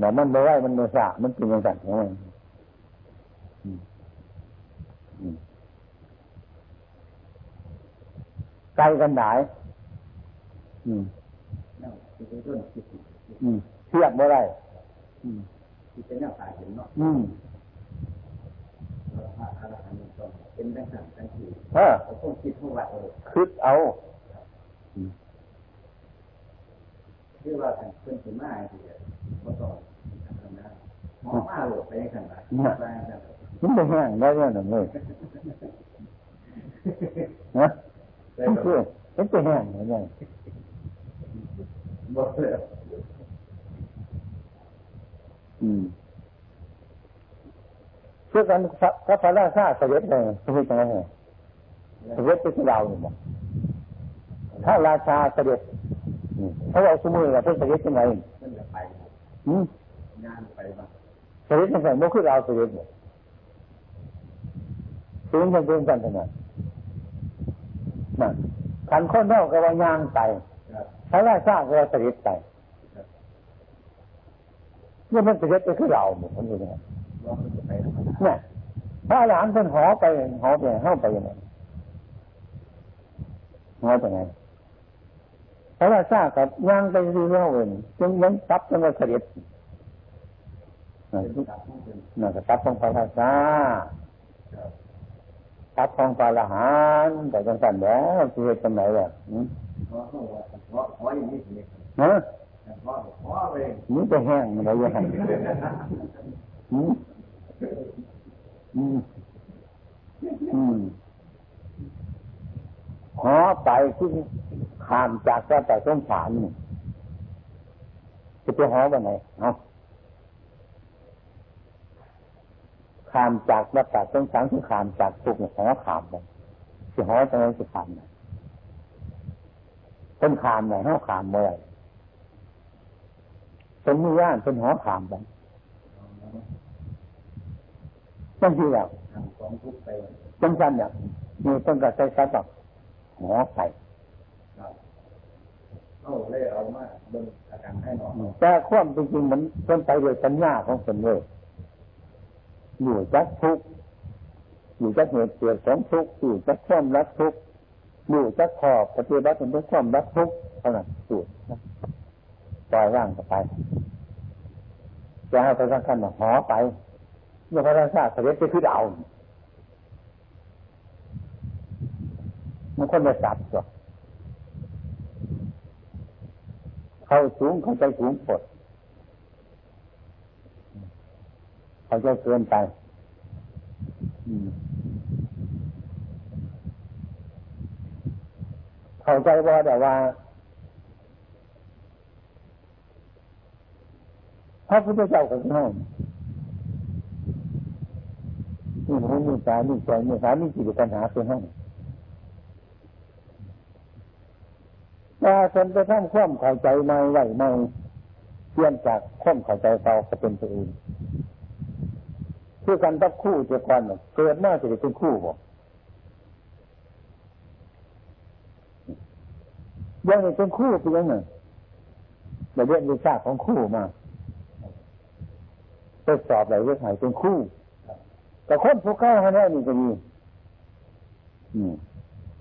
แต่มันไม่ไหวมันไม่สะมันเป็นอย่างนั้นของมันไกลกันไหนอืมนั่นคือเรื่องคิดอืมเทียบไม่ได้อืมที่เป็นแนวตายเห็นเนาะอืมพระอรหันต์ต้องเป็นดังนั้นดังที่เออเขาต้องคิดเท่าไหร่เออคิดเอา คือว่าการเพิ่นสิมาที่บ่ต้องทำนะหมอมาโหลดไปขนาดนั้นว่าจังมันไม่แห้งได้เนี่ยหนึ่งเลยนะแต่มันก็คือมันจะแห้งได้ยังบ่เลยอืมเชื่อกันพระพระพระราชาเสด็จเลยสมัยจังไงเสด็จไปที่เราเนี่ยบอกถ้าราชาเสด็จอืม เขาเอาสมุนเราเป็นเสด็จยังไงมันจะไปอืมงานไปบ้างเสด็จยังไงโมคือเราเสด็จเนี่ยสูงกันเกินกันขนาดนั่นขันข้นนอกก็ว่าย่างไปครับพระราชาก็ว่าเสด็จไปเนี่ยมันเสด็จไปคือเราหมดมันอยู่ยังไงว่ามันจะไปธรรมดาเนี่ยพระอรหันต์ท่านหอไปหอไปเข้าไปยังไงหอไปไง พระราชากับย่างไปดูเล่าเองจึงยังตับจนว่าเสด็จนั่นเป็นกับผู้เป็นนั่นก็ตับของพระราชาครับตับของพระอรหันแต่จังสันแล้วคือเหตุจังไหนวะเพราะอย่างนี้สิเนี่ยฮะเพราะเพราะไปนี่จะแห้งมันอะไรยังไงหืมอืมอืมหอไปที่ ข้ามจากพระแต่สงสารนี่จะไปหอไปไหนเอาข้ามจากพระแต่สงสารที่ข้ามจากทุกข์เนี่ยหอข้ามไปที่หอตรงนั้นจะข้ามไหนเป็นข้ามไหนห้อข้ามเมื่อไรเป็นมือย่านเป็นหอข้ามไปจังที่แล้วทำของทุกข์ไปจังสันเนี่ยมีต้นกระใช้ซับแบบหอไก่ครับ เอาเลยเอามาเบิ่งอาการให้หนอแต่ความจริงๆมันเป็นไปโดยสัญญาของคนเลยอยู่จักทุกอยู่จักเหตุเกิดของทุกอยู่จักความรักทุกอยู่จักขอบปฏิบัติเป็นความรักทุกข์เท่านั้นสูตรนปล่อยร่างไปจะให้พระสังฆาหอไปเมื่อพระราชาเสด็จไปขึ้นเอามันคนจะสับจ้ะ เข้าสูงเข้าใจสูงปดเข้าใจเกินไปเข้าใจว่าแต่ว่าพระพุทธเจ้าของเรานี่หูนี่ตานี่ใจนี่ขานี่จิตปัญหาเป็นห้อง ถ้าคนไปทำความเข้าใจม่ไหวม่เพี้ยนจากความเข้าใจเราก็เป็นตัวเองคือกันตับคู่เจ้าก่อนเกิดมาจะได้เป็นคู่บ่ยังเป็นคู่เป็นยังไงเราเรียนวิชาของคู่มาไปสอบอะไรเรื่องไหนเป็นคู่ แต่คนผู้เข้าให้แน่นี่ก็มีม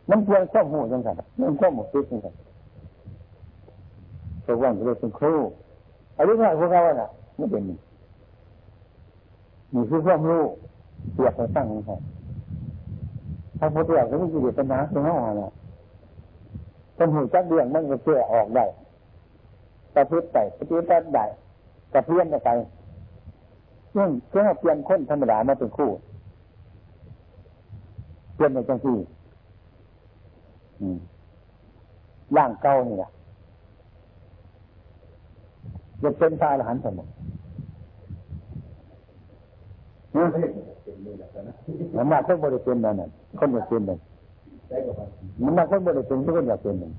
มันเพียงข้อมูลจังสันมันข้อมูลติดจังสัน ตัวว่างก็เลยเป็นครูอายุเท่าไหร่พวกเขาอะไม่เป็นนี่คือความรู้เปรียบไปตั้งของเขาถ้าพุทธเจ้าก็ไม่กิเลสปัญหาคือเฮาอะนะเป็นหูจักเรื่องมันก็เชื่อออกได้ประพฤติไปปฏิบัติได้กระเพี้ยนไปเรื่องเพื่อเปลี่ยนคนธรรมดามาเป็นคู่เปลี่ยนในจังที่ร่างเก่าเนี่แหละ จะเป็นตายหลานสมองมันมาคนบริเป็นนั่นน่ะคนบริเป็นนั่นมันมาคนบริเป็นทุกคนอยากเป็นนั่น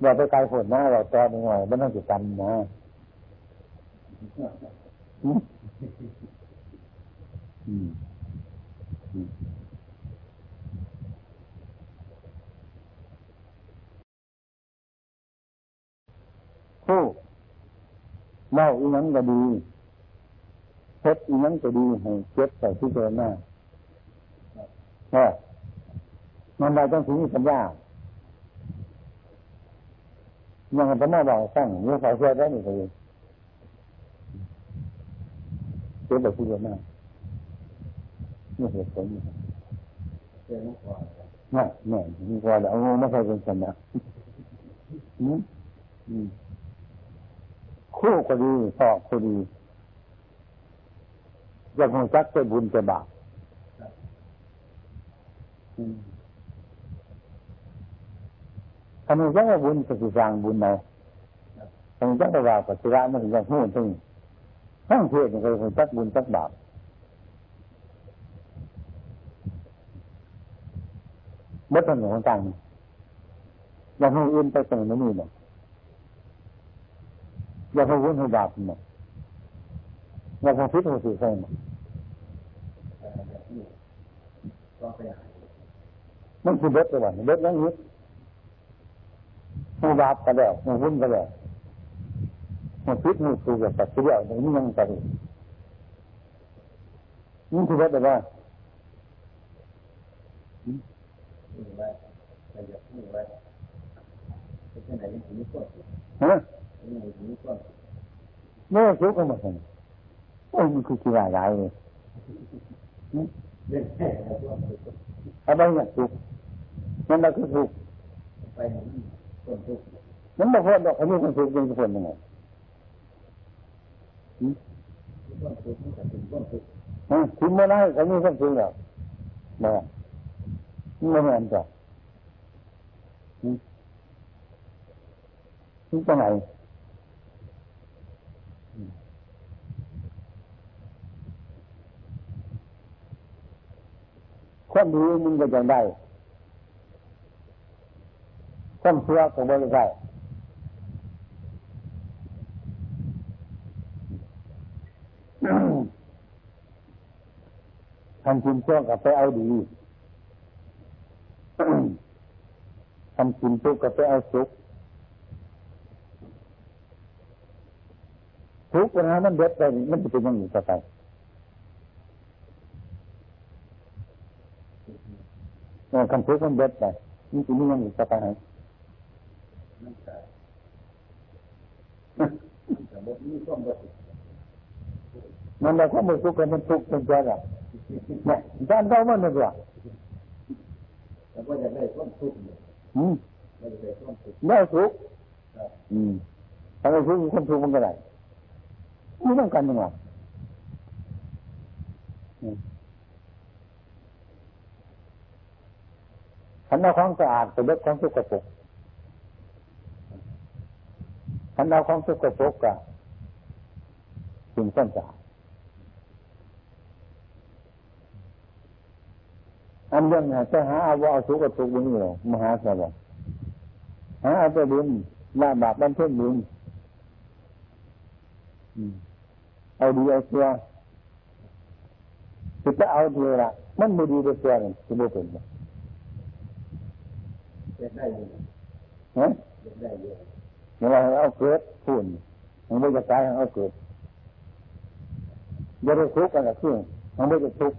อย่าไปไกลฝนนะเราตอนหน่อยมันต้องจิตกันนะ อืมผู้เล่าอีนั้นก็ดีเพชรอีนั้นก็ดีให้เจ็บใส่ที่เจอหน้าเออมันได้ต้องถึงสัญญายังจะมาบอกตั้งเนี่ยใส่เสื้อได้หนึ่งเลยเจ็บแบบที่เจอหน้า นี่เหตุผลนี่นี่นี่มีพอแล้วไม่ใช่เป็นสัญญาอืมอืมคู่ก็ดีพ่อก็ดียังคงจักจะบุญจะบาปทำไมจักว่าบุญจะสร้างบุญไหนทำไมจักว่าปัจจุบันมันถึงจะหูถึงทั้งเทศมันเคยคงจักบุญจักบาปเมื่อตอนหนึ่งของต่างอยังหูอื่นไปตรงนี้เนี่ยอย่าไปวุ่นให้บาปมันอย่าไปพิษหัวสีใส่มันมันคือเบ็ดเลยว่ะเบ็ดยังยึดหัวบาปก็แล้วหัววุ่นก็แล้วหัวพิษหัวสูกับบตัดเสียอย่างนี้ยังตัดนี่คือเบ็ดเลยว่า ฮะเมื่อสุกก็มาเห็นโอ้ยมันคือกีฬาใหญ่เลยอะไรเนี่ยสุกมันก็คือสุกมันมาพ้นดอกอันนี้มันสุกยังจะพ้นยังไงถึงเมื่อไรก็มีความสุขแล้วมา ไม่เหมือนกันถึงตรงไหนความดีมึงก็ยังได้ความเชื่อก็ไม่ได้ทำคุณช่วงกับไปเอาดี ทำคุณทุกกับไปเอาสุขทุกปัญหามันเด็ดไปมันจะเป็นยังไงต่อไปคำพูดมันเด็ดไปนี่คือนี่ยังอยู่ต่อไปไหนมันได้ความสุขกันมันทุกข์เป็นใจหรอเนี่ยด้านเรามันไม่รู้ แล้วก็จะได้ความทุกข์อืมได้ทุกข์อืมถ้าไม่ทุกข์ความทุกข์มันก็ได้ไม่ต้องกันยังไงขันเอาของสะอาดไปลดของสุกปรกขันเอาของสุกปรกกับสิ่งส้นสะอาด อันเรื่องจะหาเอาว่าเอาสุกปรกบุญอยู่มหาสวรรค์หาเอาไปบุญลาบาปบันเทิงบุญเอาดีเอาเสียคือจะเอาดีละมันไม่ดีเลยเสียเลยคือไม่เป็นได้อยู่ฮะได้อยู่เวลาเอาเกิดพูนมันไม่จะตายเอาเกิดอย่าได้ทุกข์กันกับเครื่องมันไม่จะทุกข์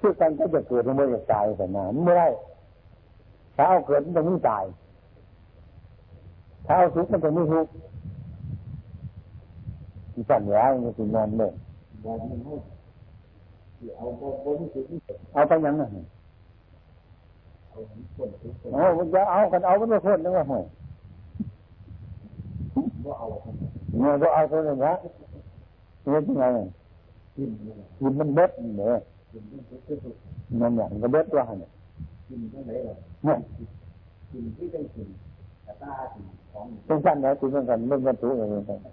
คือกันก็จะเกิดมันไม่จะตายแต่นาไม่ได้ถ้าเอาเกิดมันจะไม่ตายถ้าเอาทุกข์มันจะไม่ทุกข์มันสั่นร้ายมันจะนอนเลยเอาไปยังไงเอาจะเอากันเอาไม่พ้นนึกว่าห่วยเนี่ยก็เอาตัวนี้นะเนี่ยยังไงกินกินมันเบ็ดเนี่ย นั่นเนี่ยมันก็เบ็ดว่าเนี่ยกินตั้งไหนหรอเนี่ยกินที่ต้องกินกระตากินของเป็นสั้นแล้วกินเป็นสั้นเรื่องวัตถุอะไรต่างๆ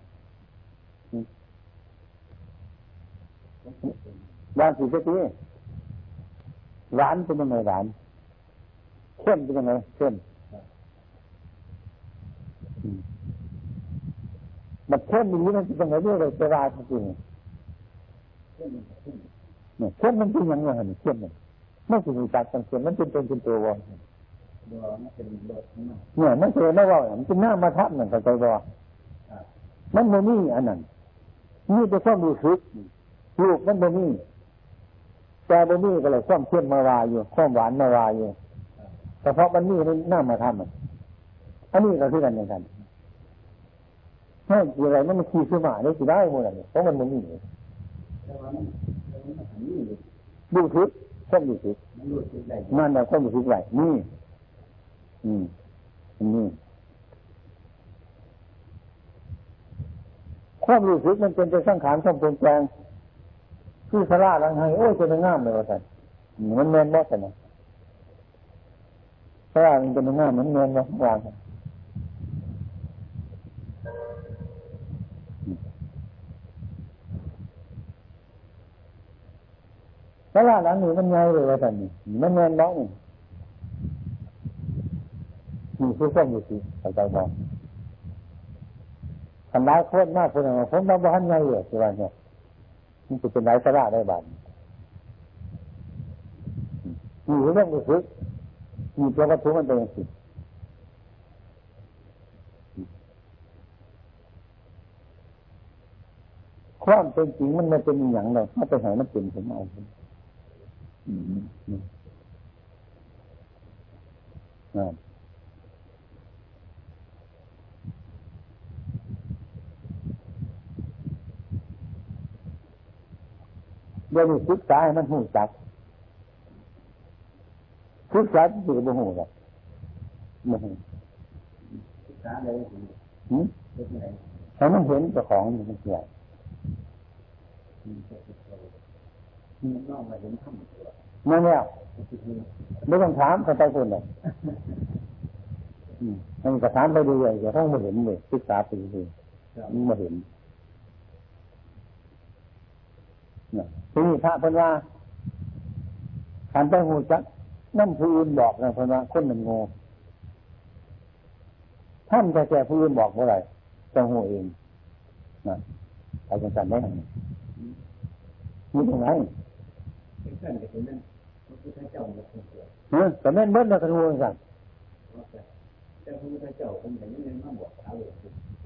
ร้านสีเจ๊ร้านเป็นยังไงร้านเข้มเป็นยังไงเข้มมันเข้มอย่างนี้มันจะเป็นอะไรเลยจะราจริง เนี่ยเข้มมันเป็นยังไงเนี่ยเข้มเนี่ยไม่ใช่มีจักสังเกตมันเป็นเป็นเป็นตัววอนเนี่ยมันเจอไม่ว่ามันเป็นหน้ามาทับหนึ่งกับใจบ่มันโมนี่อันนั้นนี่เป็นความรู้สึกลูกมันโมนี่แต่โมนี่ก็เลยความเข้มมาวาอยู่ความหวานมาวาอยู่แต่เพราะมันนี่นหน้ามาทำมันอันนี้ก็คือกันอย่างกันให้อะไรมันขี่ขึ้นมาได้สิได้หมดเลยเพราะมันโมนนี่ ดูทึกต้องดูทึกมันเราต้องดูทึกไหลนี่ อืมนี่ความรู้สึกมันเป็นไปสร้างขานความเปลี่ยนแปลงคือสละลังไห้โอ้ยจะเป็นงามเลยว่าสันมันแมนบ่สันนะสละมันเป็นงามมันแมนบ่วาง สลาหลังนี้มันใหญ่เลยว่าท่านนี่มันเงินน้องนี่คือความรู้สึกเข้าใจบ่ทำร้ายโคนมากคนหนึ่งผมราบ้านใหญ่เลยสิว่าเนี่ยมันจะเป็นไรสระได้บ้านนี่คือเรื่องรู้สึกนี่ตัววัตถุมันเป็นสิ่งความเป็นจริงมันไม่เป็นอย่างไรถ้าไปหามันเป็นผมเอา เดี๋ยวนี้ศึกษาให้มันหูจักศึกษาที่จะบ่หูหรอกบ่หูศึกษาเลยหืมให้มันเห็นเจ้าของมันเสียนอกมาเห็นธรรม นั่นเนี่ยไม่ต้องถามคนใต้คนเลยมันก็ถามไปดูเลยจะต้องมาเห็นเลยศึกษาไปดูมันมาเห็นทีนี้พระเพิ่นว่าการไปหูจักน้ำผู้อื่นบอกนะเพิ่นว่าคนหนึ่งโง่ท่านแต่แก่ผู้อื่นบอกเมื่อไรต้องหูเองนะไปจังสันได้ไหมมีตรงไหน เออแต่แม่นเบิ้ลนะกันงูสั่ง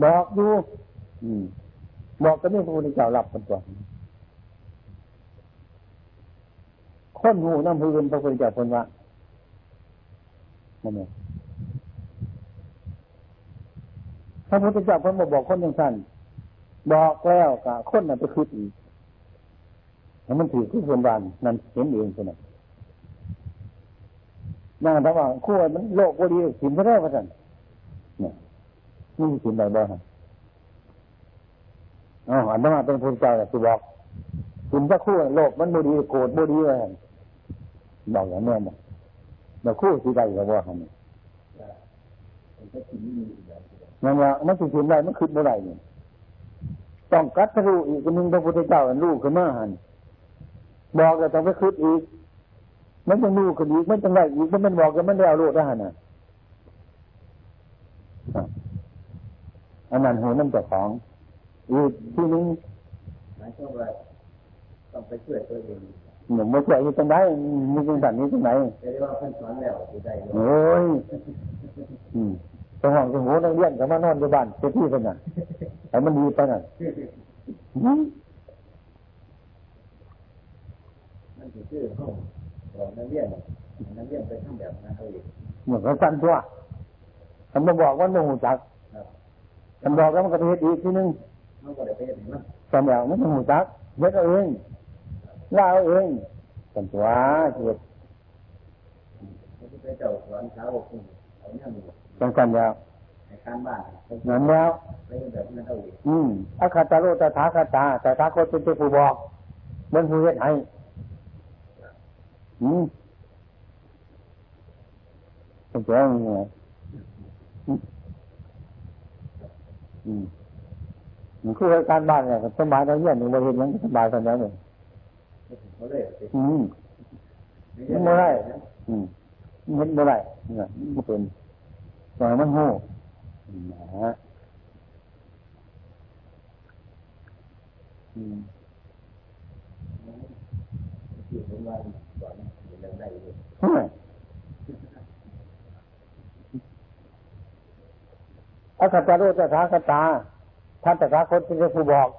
บอกดูบอกก็ไม่พระพุทธเจ้ารับกันตัวคนหูน้ำพื้นพระพุทธเจ้าคนว่านั่นเองพระพุทธเจ้าคนบอกบอกคนย่างสั้นบอกแล้วกับคนน่ะไปคิดอีกมันถือที่ส่วนบานนั่นเห็นเองคนนั้น นั่งระหว่างคู่มันโลกบดีสินก็ได้พระท่นเนี่ยนี่สินใดบ้างอ๋ออันนั้นเป็นพระเจ้าคือบอกสินพระคู่โลกมันบดีโกรธบดีเลยบอกอย่างนี้นะแต่คู่สิได้ก็ว่าเนี่ยนั่นว่ามันสิสินใดมันขึ้นเมื่อไรเนี่ยต้องกัดทะลุอีกคนนึงพระพุทธเจ้าลูกขึ้นมาหันบอกแล้วต้องไปคิดอีก มันจะรู้กันอีกมันจะได้อีกมันบอกกันมันได้เอาลูกได้นะอันนั้นหัวน้ำจากของอีกที่นี้หมายความว่าต้องไปช่วยตัวเองหนุ่มมาช่วยอยู่ตรงไหนมีตรงไหนนี้ตรงไหนเรียกว่าเพิ่นสอนแล้วอยู่ได้โอ้ยอืมตรงห้องตรงหัวนักเรียนก็มานอนอยู่บ้านเจ้าที่เป็นน่ะแต่มันดีไปน่ะคือชื่อห้อง บอกนักเรียนนักเรียนไปทำแบบนั้นเขาอีกเหมือนกันสั้นตัวทำมาบอกว่าโมหูจักทำบอกแล้วมันก็ไปเฮ็ดอีกทีนึงมันก็ได้ไปเฮ็ดมันทำแบบมันโมหูจักเฮ็ดเอาเองล่าเอาเองกันตัวเกิดเจ้าสอนเช้าเอาเนี่ยจังกันแล้วในการบ้านนั่นแล้วไปแบบนั้นเอาอีกอืมอาคาตาโรตถาคาตาแต่ถาคตเป็นผู้บอกมันผู้เฮ็ดให้ อืมเป็นตัวยังไงอืมมันคือการบ้านเนี่ยสบายเราเยี่ยนหนึ่งบริเวณนั้นสบายกันแล้วเนี่ยเขาเลยอืมมันไม่ได้อืมมันไม่ได้เนี่ยมันเป็นตัวมันหูนะฮะอืม ที่ผม ว่าสอนเรื่องได้เลยเฮ้ยอาคาตาโรตถาคตาท่านตถาคตเป็นผู้บอก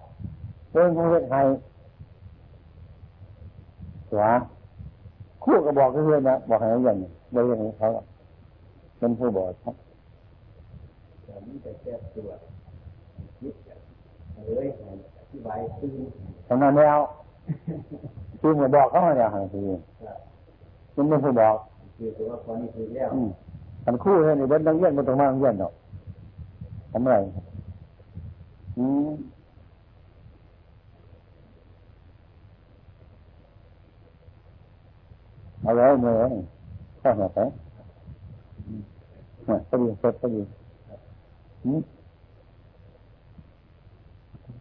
เป็นผู้เฮ็ดให้หัวคู่ก็บอกเพื่อนนะบอกให้อย่างนี้บริเวณของเขาเป็นผู้บอกครับแต่มันจะแก้ตัวคิดเลยอธิบายคือทำนั้นแล้วคือ เหมือนบอกเขาเนี่ยฮะคือมันเป็นผู้บอกคือตัวพอนี่คือแล้วอืมมันคู่เลยนี่เดินดังเยี่ยนมันต้องมาเยี่ยนหรอกทำไรอืมเอาไว้เมื่อข้าหัวไปหัวไปดีเสร็จไปดีอืม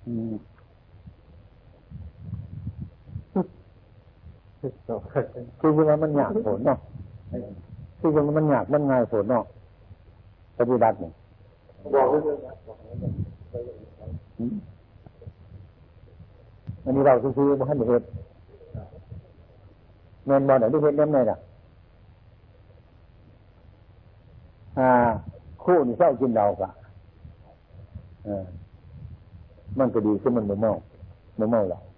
อืม คือว่ามันอยากผลเนาะคือยังมันยากมันง่ายผลเนาะปฏิบัติเนี่ยบอกเลยอืมอันนี้เราคือๆบ่ให้เหตุเงินบอลไหนที่เหตุเล่มไหนล่ะอ่า คู่นี่เศร้ากินเรากะเออมันก็ดีขึ้นมันไม่เมาไม่เมาเราไม่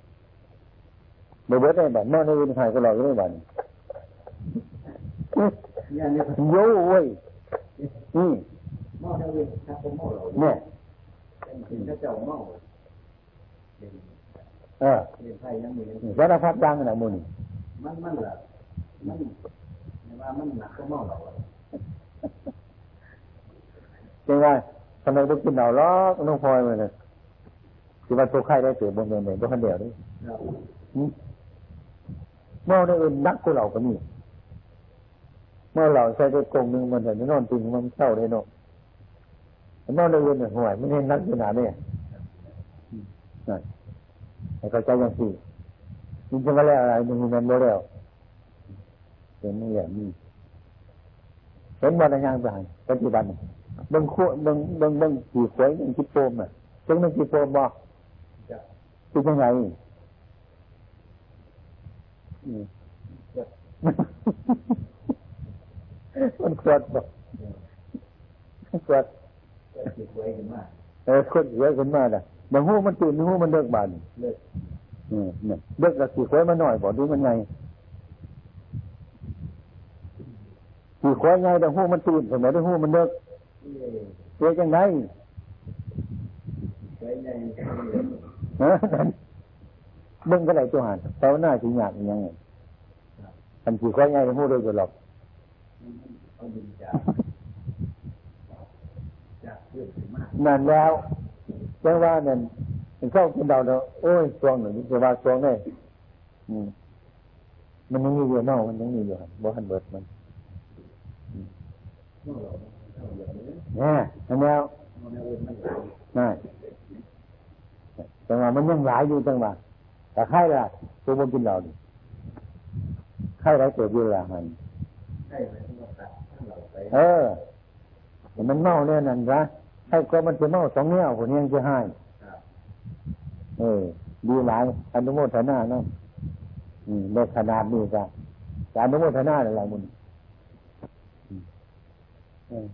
เบิดได้แบบเมาในอื่นใครก็เราไม่ได้บ้านเนี่ยเนี่ยโย่เว้ยอืมเมาเท่าเองถ้าผมเมาเราเนี่ยเป็นพระเจ้าเมาเป็นเออเป็นไพ่ยังมีสารพัดอยังนะมูนี่มันมันละมันว่ามันหนักก็เมาเราจริงว่าทำไมต้องกินเหล้าล้อกน้องพลอยมาเลยคือว่าตัวไข้ได้เสือบนเงินเนี่ยตัวคนเดียวนี่ เมาได้อื่นนักกูเหล่าก็มีเมื่อเหล่าใส่ได้กงหนึ่งมันเห็นนอนจริงมันเศร้าได้เนาะเมาได้อื่นเนี่ยห่วยไม่เห็นนักขนาดนี้นั่นเข้าใจย่างสี่มันจะมาแล้วอะไรมันมีมันบ่แล้วเป็นนี่อย่างนี้เห็นวันยังไงปัจจุบันเบิ่งขั้วเบิ่งเบิ่งเบิ่งขี่ขวยเบิ่งขี่โปมอะจังมันขี่โปมบ่คือยังไง มันขวดบ่ขวดจิตไว้ขึ้นเออขวดเยอะขึ้นมาน่ะบางหูมันตื่นหูมันเลิกบานเลิกเนี่ยเลิกกับขี่ขวยมันหน่อยบ่ดูมันไงขี่ขวยไงแต่หูมันตื่นสมัยแต่หูมันเลิกเสียจังไง เบิ่งก็ได้ตัวหันแต่ว่าหน้าสิยากอีหยังไงอันขี่ขวยไงแต่หูเลยก็หลอกเอาดินจากจากเรื่องขึ้นมานั่นแล้วจังว่านั่นมันเข้ากินดาวเนาะโอ้ยช่วงหนึ่งจะว่าช่วงนี้มันยังมีอยู่เนาะมันยังมีอยู่บ่หันเบิดมันเมื่ยนี้แน่นแล้วนั่นจังว่ามันยังหลายอยู่จังหว่า แต่ใครล่ะตัวบ่กินเหล้าดิใครได้เกิดอยู่ล่ะมันใช่ไหมที่เราตัดถ้าเราไปเออแต่มันเมาเนี่ยนั่นซะให้ก็มันจะเมาสองแนวคนนี้ยังจะให้ครับเออ ดีหลายอนุโมทนาเนาะอืมในขนาดนี้ก็จะอนุโมทนาอะไรมึงอืมเออ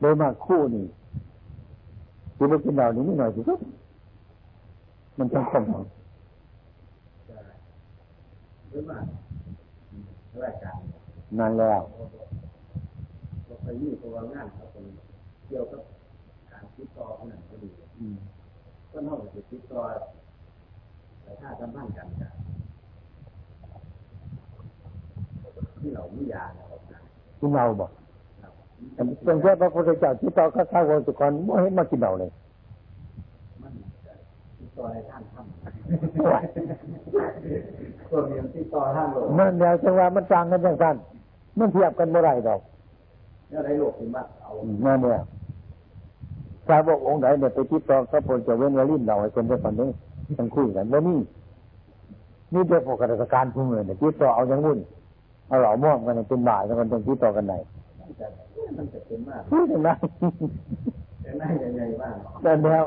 โดยมากคู่นี่ คือไม่กินเหล้านี่นิดหน่อยสิครับมันต้องคงของหรือว่าราชการนานแล้วเราไปนี่ตัวงานเขาเป็นเกี่ยวกับการติดต่อขนาดก็ดีอืมก็นอกจากติดต่อแต่ถ้าสัมพันธ์กันกันที่เราไม่ยาเราอากินเหล้าบ่เป็นแค่พระพุทธเจ้าที่ต่อข้าข้าวสุกรไม่ให้มากินเหล้าเลยมันต่อในท่านทำตัวเมียที่ต่อท่านลมันเดี๋ยวจังว่ามันจางกันจังสั้นมันเทียบกันเมื่อไรดอกเนี่ยไรโลกที่มาเอานั่นเนี่ยชาวบอกองค์ไหนเนี่ยไปติดต่อเขาพลจะเว้นวลิ้นเราไอ้คนเดียวคนนี้ต้องคุยกันว่านี่นี่เจ้าพวกราชการพุ่งเลยเนี่ยติดต่อเอาอย่างวุ่นเอาเหล่าม่วงกันเป็นบ่ายแล้วมันต้องติดต่อกันไหน มันจะเป็นมากพูดถึงไหนเป็นหน้าใหญ่ๆบ้างแต่แล้ว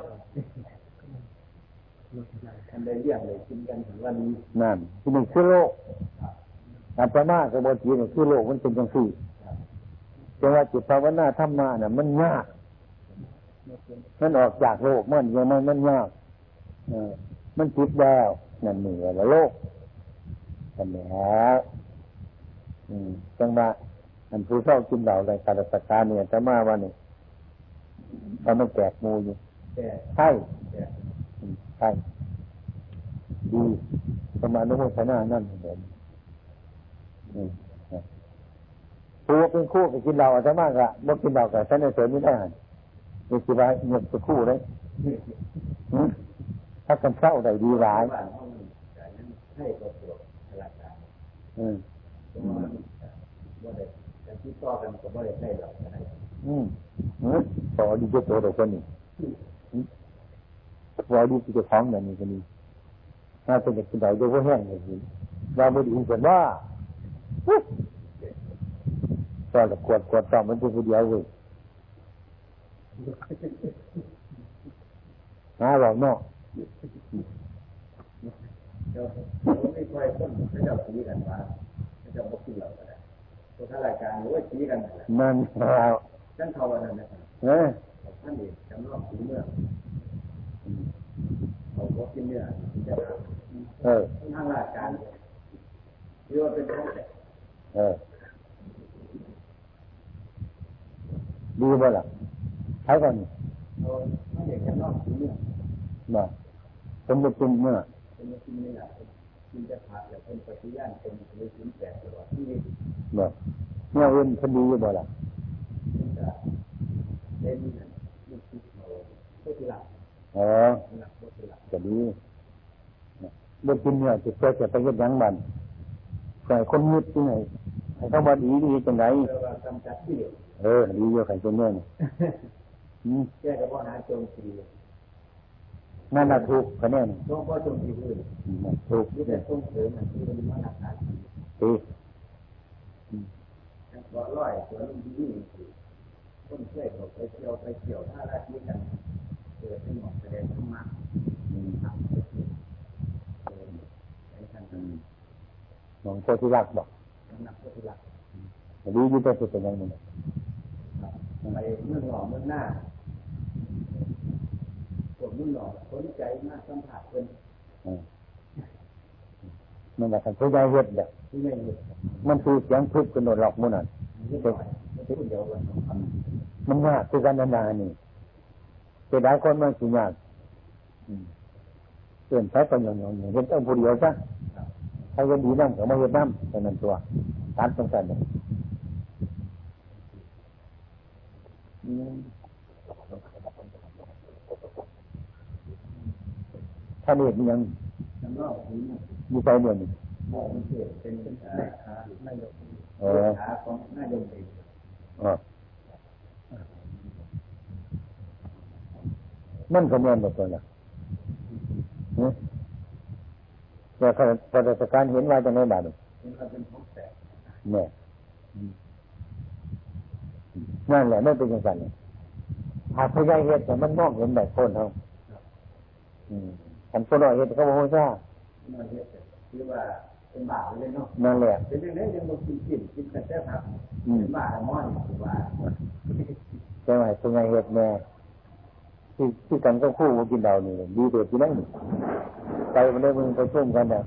อันใดเรียกเลยกินกันถึงวันนี้นั่นที่หนึ่งคือโลกอาตมากับบทีเนี่ยคือโลกมันเป็นจังสี่แต่ว่าจิตภาวนาธรรมะน่ะมันยากมันออกจากโลกมันยังมันมันยากเออมันจิตแล้วนั่นเหนือละโลกกันแล้วอืมจังว่า อันผู้เศร้ากินเหล่าในการสักการเนี่ยจะมาวันนี้เขาไม่แจกมูอยู่ใช่ใช่ดีประมาณนู้นชนะนั่นเหมือนผู้เป็นคู่กับกินเหล้าอาจจะมากอะบ่กินเหล้ากับฉันในเสริมไม่ได้มีสิว่าเงียบสักคู่เลยถ้ากันเศร้าได้ดีร้ายอืม ที่ต่อกันก็ไม่ได้ใช่หรอกนะอืมต่อดีจะโตแต่คนนี้พอดีจะท้องอย่างนี้คนนี้ถ้าเป็นเด็กคนใดจะว่าแห้งอย่างนี้เราไม่ดีกันว่าก็จะกวดกวดต่อมันจะคนเดียวเลยหาเราเนาะเราไม่ค่อยคนไม่จะคุยกันว่าไม่จะบอกคุยเรา ก็ได้ตัวข้ารายการหรือว่าชี้กันนั่นแล้วท่านเขาวันนั้นนะครับเออท่านเอกจำลองสีเมื่อเขาบอกกินเนื้อจะเออทางรายการเรียกว่าเป็นของแต่เออดีบ่ล่ะใช้กันเราท่านเอกจำลองสีเมื่อบ่สมบูรณ์เมื่อเป็นกินเนื้อ กินจะผักแล้วเป็นปฏิญาณเป็นเลยกินแปดตลอดที่บ่เนี่ยเอ็นคดีอยู่บ่ล่ะอ๋อจะดีบ่กินเนี่ยจะเกิดจะไปเฮ็ดยังบันแต่คนยึดที่ไหนให้เขาบ่ดีดีจังไดเออดีอยู่ไข่ตัวเนี้ยแก้กับว่าหาโจมตี นั่นน่ะถูกคะแนนต้องว่าโจมตีอื่นถูกที่แต่ต้องเสริมมันที่มันมาหนักหนาดีบ่ร้อยสวนดีคนเชื่อเขาไปเที่ยวไปเที่ยวถ้าราชีกันเกิดเป็นหมอกแสดงธรรมะทำไปเที่ยวไปทางนั้นหลวงพ่อที่รักบอกนักโพธิรักดีอยู่แต่เป็นยังไงไปเมืองหล่อเมืองหน้า พวกเมืองหล่อสนใจมากสัมผัสเป็นมันแบบผู้ใหญ่เฮ็ดเด้อมันคือเสียงพึบกันโดดหลอกมุ่นอะมันยากคือการนานานี่เจดายคนมันสิยากเปลี่ยนใช้ประโยชน์อย่างนี้เห็นต้องผู้เดียวซะใครจะดีนั่งก็มาเห็นน้ำเป็นนั่นตัวตัดตรงกันเลย ถ้าเด็กยังอยู่ไปเดือนนี้เป็นขาไม่ยกขาของนายกเองมันก็แม่นหมดเลยนะแต่ข้าราชการเห็นว่าจะไม่บาดเนี่ยนั่นแหละไม่เป็นอย่างนั้นหากพยายามเหตุแต่มันมองเห็นแบบคนเขาอั นคนเราเหตุเขาบอกว่าซ่าคือว่าเป็นบาปเลยเนาะนั่นแหละเป็นยังไงยังมากินกินกินแต่แค่ผักเป็นบาปม้อนคือว่าใช่ไหมพยายเหตุแม่ที่ที่กันก็คู่มากินเดานี่ดีเด็ดที่นั่นไปมันได้มึงไปช่วมกันเนี่ย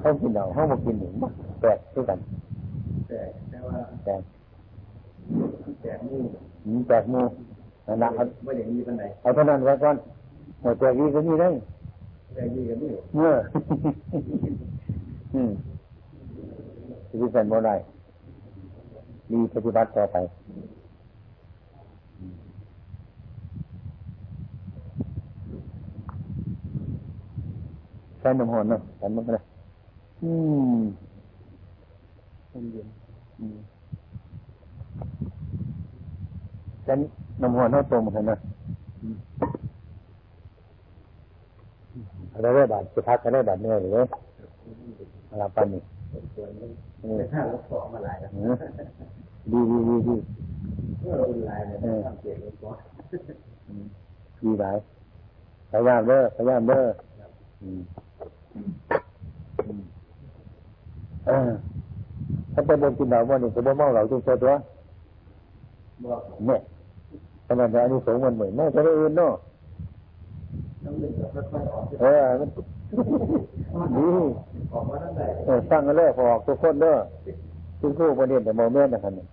เขากินเดาเขามากินหนึ่งแปลกด้วยกันแปลกแต่ว่าแปลกแปลกมูแปลกมูนั่นนะไม่อย่างนี้เป็นไหนเอาเท่านั้นไว้ก่อนหมดแปลกนี้ก็มีได้ แปลกนี้ก็มีเมื่ออืมที่เป็นบ่ได้ดีปฏิบัติต่อไปใช้น้ำหอนเนาะฉันมันก็ได้อืมเย็นอืมฉันน้ำหอนเท่าตรงเหมือนกันนะ อะไรได้บาทจะพักอะไรบาทเนี่ยหรืออะไรปันนี่ส่วนนี้ไม่ถ้าเราขอมาหลายแล้วดีดีดีดีเมื่อเราเป็นลายเนี่ยต้องเกียรติก่อนดีหลายพยายามเด้อพยายามเด้ออืมเออถ้าจะบนกินเหล้าวันนี้จะบ่เมาเหล้าจริงเสียตัวบอกเนี่ยขนาดนี้อันนี้สงส์มันเหมือนแม่จะได้อื่นเนาะต้อง เล่นแบบค่อยๆออกเออมันดีออกมาตั้งแต่เออสร้างกันเลยพอออกทุกคนเด้อคุณครูประเด็นแต่โมเมนต์นะครับเนี่ย